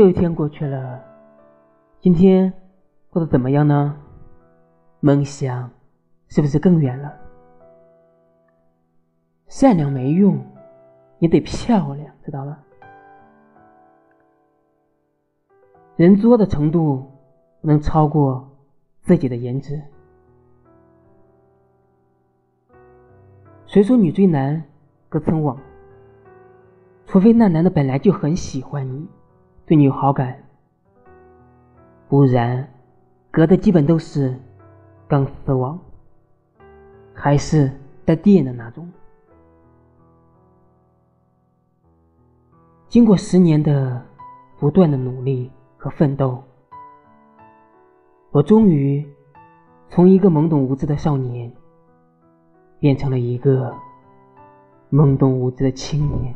又一天过去了，今天过得怎么样呢？梦想是不是更远了？善良没用，你得漂亮，知道吧？人作的程度不能超过自己的颜值。谁说女追男隔层网？除非那男的本来就很喜欢你，对你有好感，不然隔的基本都是刚死亡，还是带电的那种。经过十年的不断的努力和奋斗，我终于从一个懵懂无知的少年，变成了一个懵懂无知的青年。